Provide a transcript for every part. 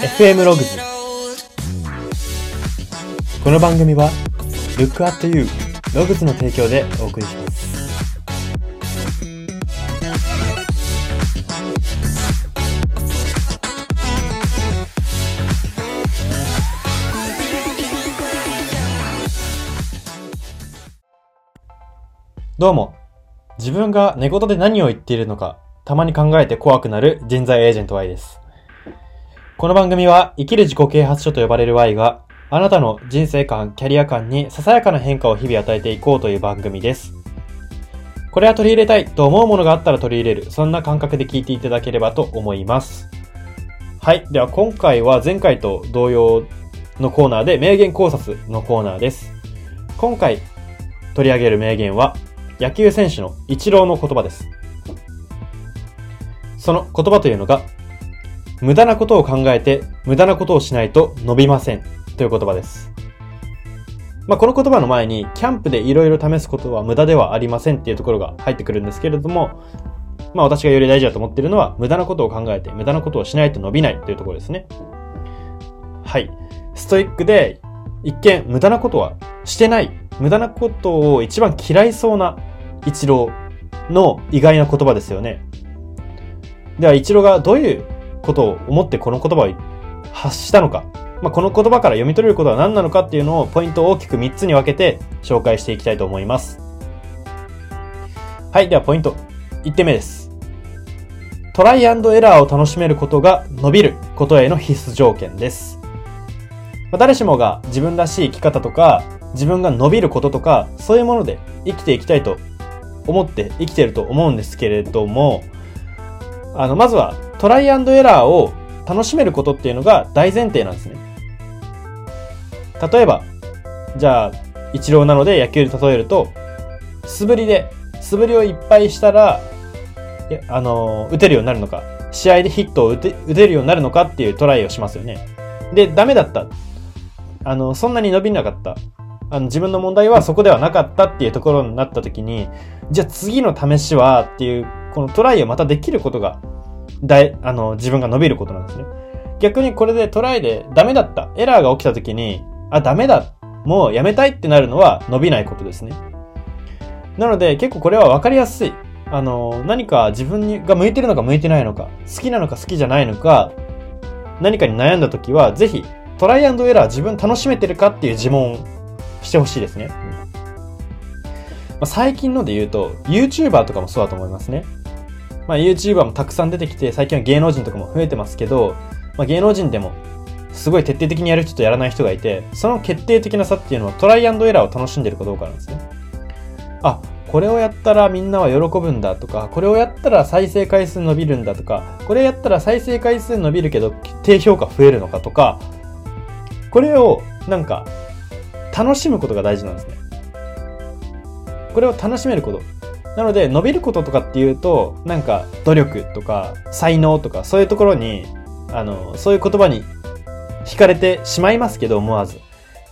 FM ログズこの番組は Look at You ログズの提供でお送りします。どうも。自分が寝言で何を言っているのかたまに考えて怖くなる人材エージェント Y です。この番組は生きる自己啓発書と呼ばれる Y があなたの人生観、キャリア観にささやかな変化を日々与えていこうという番組です。これは取り入れたいと思うものがあったら取り入れる、そんな感覚で聞いていただければと思います。はい。では今回は前回と同様のコーナーで名言考察のコーナーです。今回取り上げる名言は野球選手のイチローの言葉です。その言葉というのが無駄なことを考えて無駄なことをしないと伸びませんという言葉です。まあ、この言葉の前にキャンプでいろいろ試すことは無駄ではありませんっていうところが入ってくるんですけれども、まあ私がより大事だと思っているのは無駄なことを考えて無駄なことをしないと伸びないというところですね。はい。ストイックで一見無駄なことはしてない。無駄なことを一番嫌いそうな一郎の意外な言葉ですよね。では一郎がどういうことを思ってこの言葉を発したのか、まあ、この言葉から読み取れることは何なのかっていうのをポイントを大きく3つに分けて紹介していきたいと思います。はい、ではポイント1点目です。トライアンドエラーを楽しめることが伸びることへの必須条件です。まあ、誰しもが自分らしい生き方とか、自分が伸びることとか、そういうもので生きていきたいと思って生きていると思うんですけれども、あの、まずはトライアンドエラーを楽しめることっていうのが大前提なんですね。例えば、じゃあ、一郎なので野球で例えると、素振りで、素振りをいっぱいしたら、あの、打てるようになるのか、試合でヒットを打て打てるようになるのかっていうトライをしますよね。で、ダメだった。あの、そんなに伸びなかった。あの、自分の問題はそこではなかったっていうところになった時に、じゃあ次の試しはっていう、このトライをまたできることが、だい、あの、自分が伸びることなんですね。逆にこれでトライでダメだった。エラーが起きた時に、あ、ダメだ。もうやめたいってなるのは伸びないことですね。なので結構これは分かりやすい。あの、何か自分にが向いてるのか向いてないのか、好きなのか好きじゃないのか、何かに悩んだ時は、ぜひトライアンドエラー自分楽しめてるかっていう自問をしてほしいですね。まあ、最近ので言うと、YouTuber とかもそうだと思いますね。まあ、YouTuber もたくさん出てきて、最近は芸能人とかも増えてますけど、まあ、芸能人でも、すごい徹底的にやる人とやらない人がいて、その決定的な差っていうのはトライアンドエラーを楽しんでるかどうかなんですね。あ、これをやったらみんなは喜ぶんだとか、これをやったら再生回数伸びるんだとか、これやったら再生回数伸びるけど低評価増えるのかとか、これをなんか楽しむことが大事なんですね。これを楽しめること。なので、伸びることとかっていうと、なんか努力とか才能とかそういうところに、あの、そういう言葉に惹かれてしまいますけど、思わず。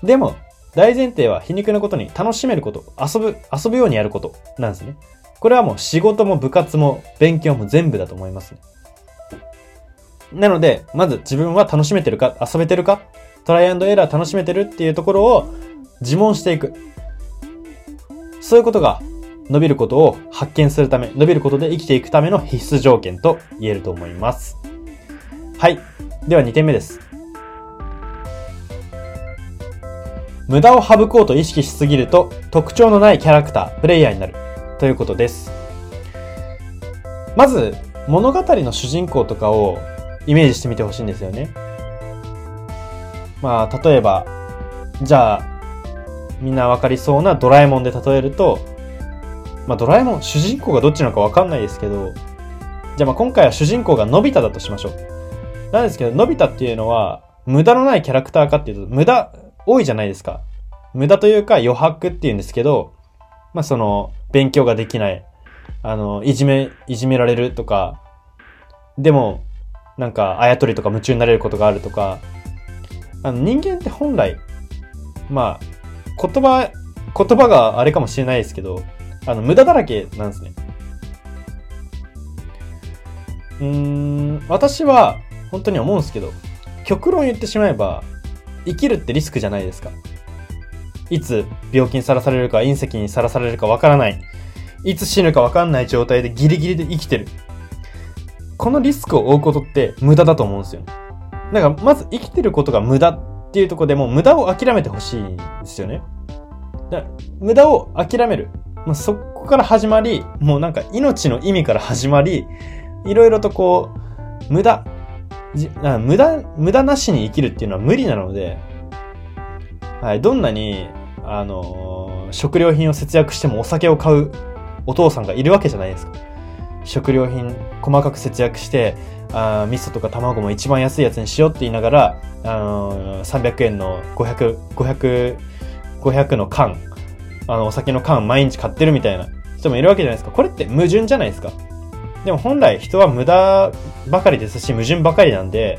でも、大前提は皮肉なことに楽しめること、遊ぶ、遊ぶようにやることなんですね。これはもう仕事も部活も勉強も全部だと思います。なので、まず自分は楽しめてるか、遊べてるか、トライアンドエラー楽しめてるっていうところを自問していく。そういうことが伸びることを発見するため、伸びることで生きていくための必須条件と言えると思います。はい。では2点目です。無駄を省こうと意識しすぎると特徴のないキャラクター、プレイヤーになるということです。まず、物語の主人公とかをイメージしてみてほしいんですよね。まあ、例えば、じゃあ、みんなわかりそうなドラえもんで例えると、まあ、ドラえもん、主人公がどっちなのかわかんないですけど、じゃあまあ今回は主人公がのび太だとしましょう。なんですけど、のび太っていうのは、無駄のないキャラクターかっていうと、無駄多いじゃないですか。無駄というか余白っていうんですけど、まあその、勉強ができない、あの、いじめ、いじめられるとか、でも、なんか、あやとりとか夢中になれることがあるとか、あの、人間って本来、まあ、言葉、言葉があれかもしれないですけど、あの、無駄だらけなんですね。うーん、私は、本当に思うんですけど、極論言ってしまえば、生きるってリスクじゃないですか。いつ病気にさらされるか、隕石にさらされるかわからない。いつ死ぬかわかんない状態でギリギリで生きてる。このリスクを負うことって無駄だと思うんですよ。だからまず生きてることが無駄っていうとこでも無駄を諦めてほしいんですよね。だ無駄を諦める。まあ、そこから始まり、もうなんか命の意味から始まり、いろいろとこう、無駄、無駄、無駄なしに生きるっていうのは無理なので、はい、どんなに、あのー、食料品を節約してもお酒を買うお父さんがいるわけじゃないですか。食料品細かく節約して、あ味噌とか卵も一番安いやつにしようって言いながら、あのー、300円の500、500、500の缶、あの、お酒の缶毎日買ってるみたいな人もいるわけじゃないですか。これって矛盾じゃないですか。でも本来人は無駄ばかりですし、矛盾ばかりなんで、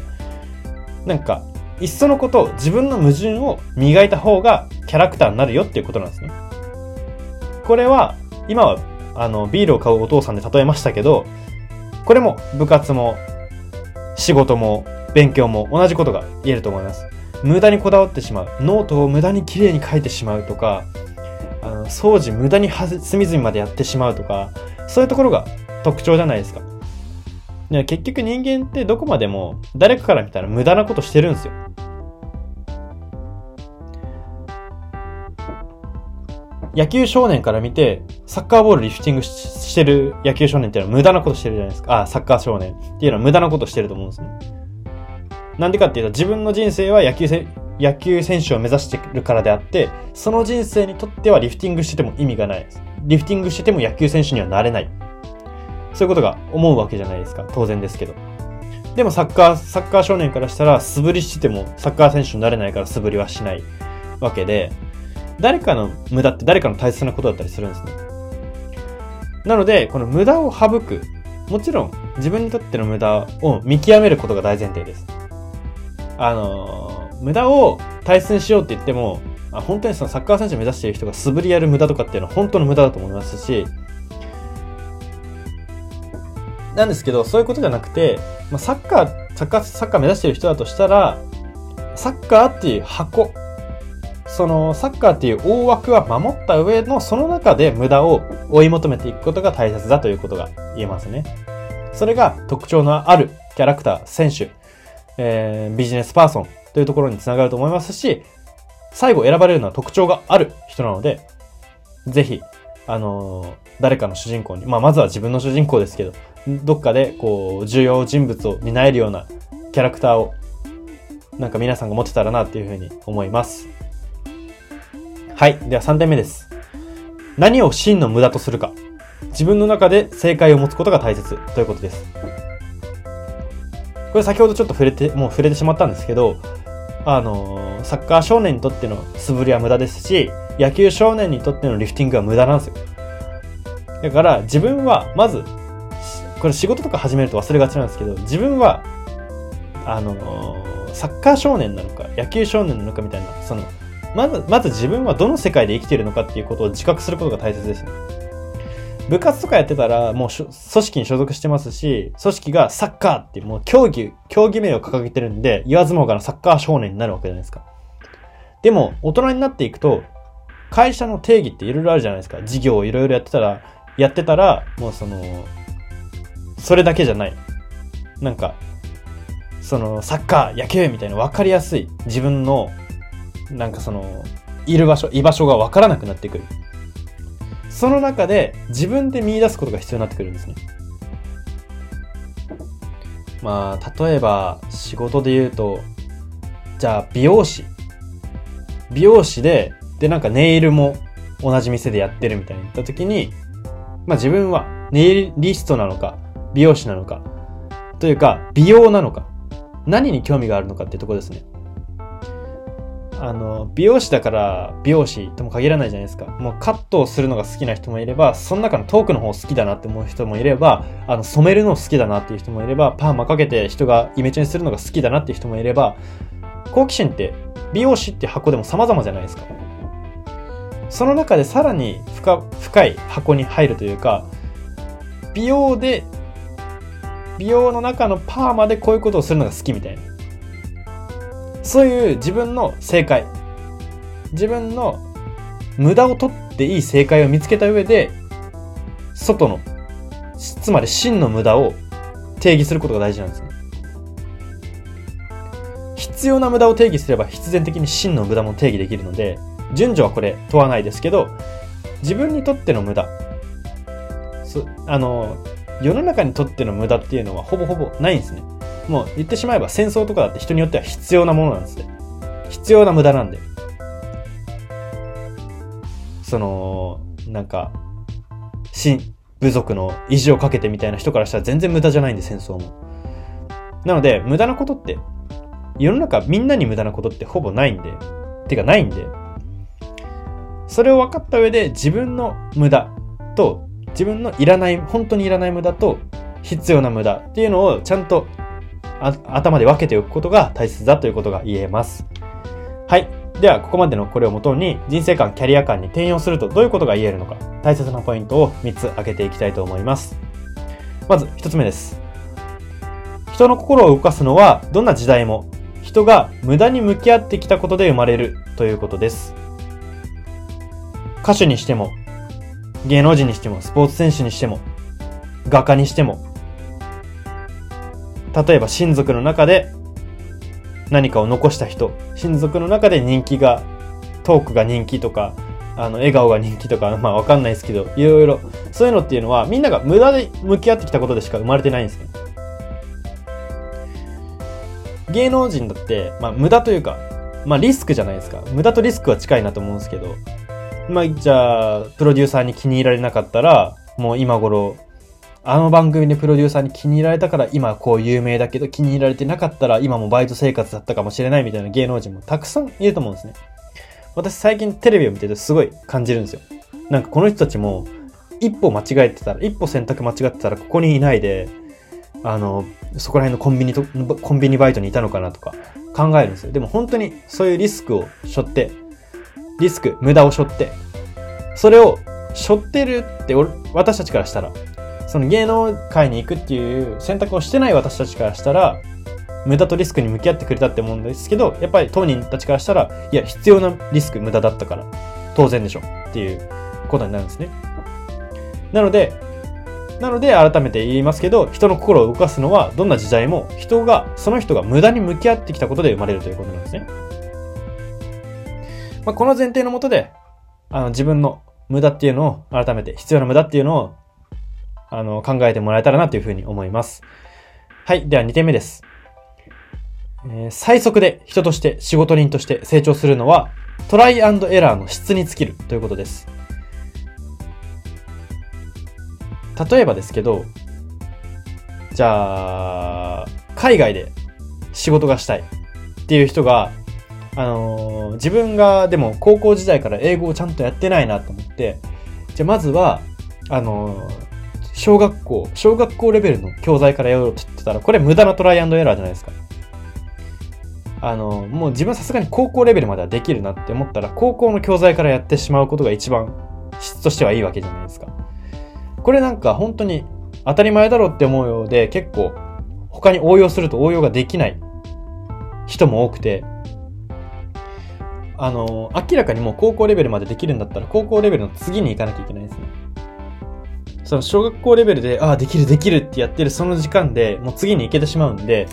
なんか、いっそのこと、自分の矛盾を磨いた方がキャラクターになるよっていうことなんですね。これは、今は、あの、ビールを買うお父さんで例えましたけど、これも部活も仕事も勉強も同じことが言えると思います。無駄にこだわってしまう。ノートを無駄に綺麗に書いてしまうとか、あの掃除無駄に隅々までやってしまうとか、そういうところが特徴じゃないですか。結局人間ってどこまでも誰かから見たら無駄なことしてるんですよ。野球少年から見て、サッカーボールリフティングしてる野球少年っていうのは無駄なことしてるじゃないですか。あ、サッカー少年っていうのは無駄なことしてると思うんですね。なんでかっていうと、自分の人生は野球せ野球選手を目指してるからであって、その人生にとってはリフティングしてても意味がないです。リフティングしてても野球選手にはなれない。そういうことが思うわけじゃないですか。当然ですけど。でもサッカー、サッカー少年からしたら素振りしててもサッカー選手になれないから素振りはしないわけで、誰かの無駄って誰かの大切なことだったりするんですね。なので、この無駄を省く。もちろん、自分にとっての無駄を見極めることが大前提です。あのー、無駄を大切にしようって言っても、あ本当にそのサッカー選手目指している人が素振りやる無駄とかっていうのは本当の無駄だと思いますし、なんですけど、そういうことじゃなくて、まあ、サッカー、サッカー、サッカー目指している人だとしたら、サッカーっていう箱、そのサッカーっていう大枠は守った上のその中で無駄を追い求めていくことが大切だということが言えますね。それが特徴のあるキャラクター、選手、えー、ビジネスパーソンというところにつながると思いますし、最後選ばれるのは特徴がある人なので、ぜひ、あのー、誰かの主人公に、まあ、まずは自分の主人公ですけど、どっかで、こう、重要人物を担えるようなキャラクターを、なんか皆さんが持ってたらなっていうふうに思います。はい。では3点目です。何を真の無駄とするか。自分の中で正解を持つことが大切ということです。これ先ほどちょっと触れて、もう触れてしまったんですけど、あの、サッカー少年にとっての素振りは無駄ですし、野球少年にとってのリフティングは無駄なんですよ。だから自分はまず、これ仕事とか始めると忘れがちなんですけど、自分は、あの、サッカー少年なのか、野球少年なのかみたいな、その、まず、まず自分はどの世界で生きているのかっていうことを自覚することが大切ですね。部活とかやってたら、もう組織に所属してますし、組織がサッカーってもう競技、競技名を掲げてるんで、言わずもがなサッカー少年になるわけじゃないですか。でも、大人になっていくと、会社の定義っていろいろあるじゃないですか。事業をいろいろやってたら、やってたら、もうその、それだけじゃない。なんか、その、サッカー、野球みたいな分かりやすい自分のなんかその、いる場所、居場所がわからなくなってくる。その中で自分で見出すことが必要になってくるんですね。まあ、例えば仕事で言うと、じゃあ美容師。美容師で、でなんかネイルも同じ店でやってるみたいに言った時に、まあ自分はネイリストなのか、美容師なのか、というか美容なのか、何に興味があるのかっていうところですね。あの、美容師だから美容師とも限らないじゃないですか。もうカットをするのが好きな人もいれば、その中のトークの方好きだなって思う人もいれば、あの、染めるの好きだなっていう人もいれば、パーマかけて人がイメチェンするのが好きだなっていう人もいれば、好奇心って美容師って箱でも様々じゃないですか。その中でさらに深深い箱に入るというか、美容で、美容の中のパーマでこういうことをするのが好きみたいな。そういう自分の正解、自分の無駄を取っていい正解を見つけた上で、外の、つまり真の無駄を定義することが大事なんですね。必要な無駄を定義すれば必然的に真の無駄も定義できるので、順序はこれ問わないですけど、自分にとっての無駄、あの、世の中にとっての無駄っていうのはほぼほぼないんですね。もう言ってしまえば戦争とかだって人によっては必要なものなんですね。必要な無駄なんで。その、なんか、新部族の意地をかけてみたいな人からしたら全然無駄じゃないんで、戦争も。なので、無駄なことって、世の中みんなに無駄なことってほぼないんで、てかないんで、それを分かった上で自分の無駄と自分のいらない、本当にいらない無駄と必要な無駄っていうのをちゃんと頭で分けておくことが大切だということが言えます。はい。では、ここまでのこれをもとに人生観、キャリア観に転用するとどういうことが言えるのか、大切なポイントを3つ挙げていきたいと思います。まず1つ目です。人の心を動かすのはどんな時代も人が無駄に向き合ってきたことで生まれるということです。歌手にしても芸能人にしても、スポーツ選手にしても、画家にしても、例えば親族の中で何かを残した人、親族の中で人気が、トークが人気とか、あの、笑顔が人気とか、まあわかんないですけど、いろいろ、そういうのっていうのは、みんなが無駄で向き合ってきたことでしか生まれてないんですね。芸能人だって、まあ無駄というか、まあリスクじゃないですか。無駄とリスクは近いなと思うんですけど、まあ、じゃあ、プロデューサーに気に入られなかったら、もう今頃、あの番組でプロデューサーに気に入られたから今こう有名だけど気に入られてなかったら今もバイト生活だったかもしれないみたいな芸能人もたくさんいると思うんですね。私最近テレビを見ててすごい感じるんですよ。なんかこの人たちも一歩間違えてたら、一歩選択間違ってたらここにいないで、あの、そこら辺のコンビニと、コンビニバイトにいたのかなとか考えるんですよ。でも本当にそういうリスクを背負ってリスク、無駄を背負って、それを背負ってるって私たちからしたら、その芸能界に行くっていう選択をしてない私たちからしたら、無駄とリスクに向き合ってくれたって思うんですけど、やっぱり当人たちからしたら、いや、必要なリスク、無駄だったから、当然でしょっていうことになるんですね。なので、なので改めて言いますけど、人の心を動かすのはどんな時代も人が、その人が無駄に向き合ってきたことで生まれるということなんですね。まあ、この前提のもとで、あの、自分の無駄っていうのを、改めて必要な無駄っていうのを、あの、考えてもらえたらなというふうに思います。はい。では2点目です。えー、最速で人として仕事人として成長するのは、トライアンドエラーの質に尽きるということです。例えばですけど、じゃあ、海外で仕事がしたいっていう人が、あのー、自分がでも高校時代から英語をちゃんとやってないなと思って、じゃあまずは、あのー、小学校、小学校レベルの教材からやろうって言ってたら、これ無駄なトライアンドエラーじゃないですか。あの、もう自分さすがに高校レベルまではできるなって思ったら、高校の教材からやってしまうことが一番質としてはいいわけじゃないですか。これなんか本当に当たり前だろうって思うようで、結構他に応用すると応用ができない人も多くて、あの、明らかにもう高校レベルまでできるんだったら、高校レベルの次に行かなきゃいけないですね。その小学校レベルで、ああ、できるできるってやってるその時間でもう次に行けてしまうんで、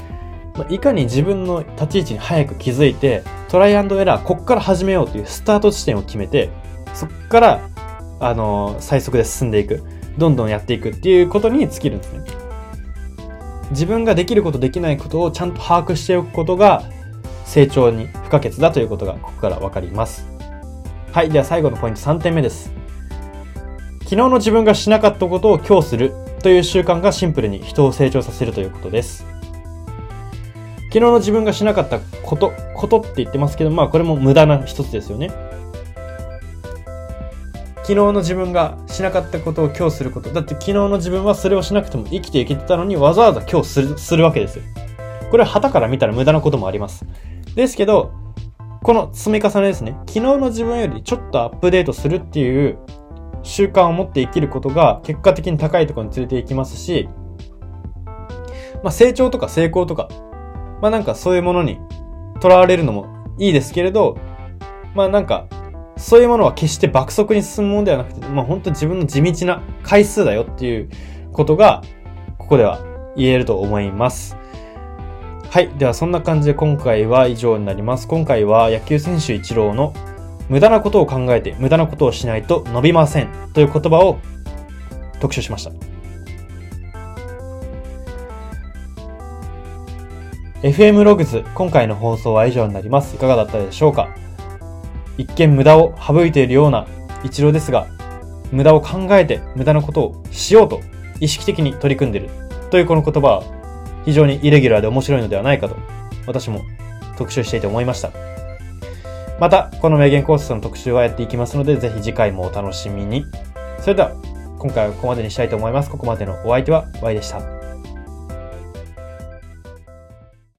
まあいかに自分の立ち位置に早く気づいて、トライアンドエラー、こっから始めようというスタート地点を決めて、そっから、あの、最速で進んでいく。どんどんやっていくっていうことに尽きるんですね。自分ができることできないことをちゃんと把握しておくことが、成長に不可欠だということがここからわかります。はい。では最後のポイント3点目です。昨日の自分がしなかったことを今日するという習慣がシンプルに人を成長させるということです。昨日の自分がしなかったこと、ことって言ってますけど、まあこれも無駄な一つですよね。昨日の自分がしなかったことを今日すること。だって昨日の自分はそれをしなくても生きていけてたのにわざわざ今日する、するわけですよ。これは旗から見たら無駄なこともあります。ですけど、この積み重ねですね。昨日の自分よりちょっとアップデートするっていう習慣を持って生きることが結果的に高いところに連れて行きますし、まあ成長とか成功とか、まあなんかそういうものに捉囚われるのもいいですけれど、まあなんか、そういうものは決して爆速に進むものではなくて、まあ本当自分の地道な回数だよっていうことが、ここでは言えると思います。はい。ではそんな感じで今回は以上になります。今回は野球選手一郎の無駄なことを考えて無駄なことをしないと伸びませんという言葉を特集しました。FM ログズ、今回の放送は以上になります。いかがだったでしょうか？一見無駄を省いているような一郎ですが、無駄を考えて無駄なことをしようと意識的に取り組んでいるというこの言葉は非常にイレギュラーで面白いのではないかと私も特集していて思いました。また、この名言コースの特集はやっていきますので、ぜひ次回もお楽しみに。それでは、今回はここまでにしたいと思います。ここまでのお相手は Y でした。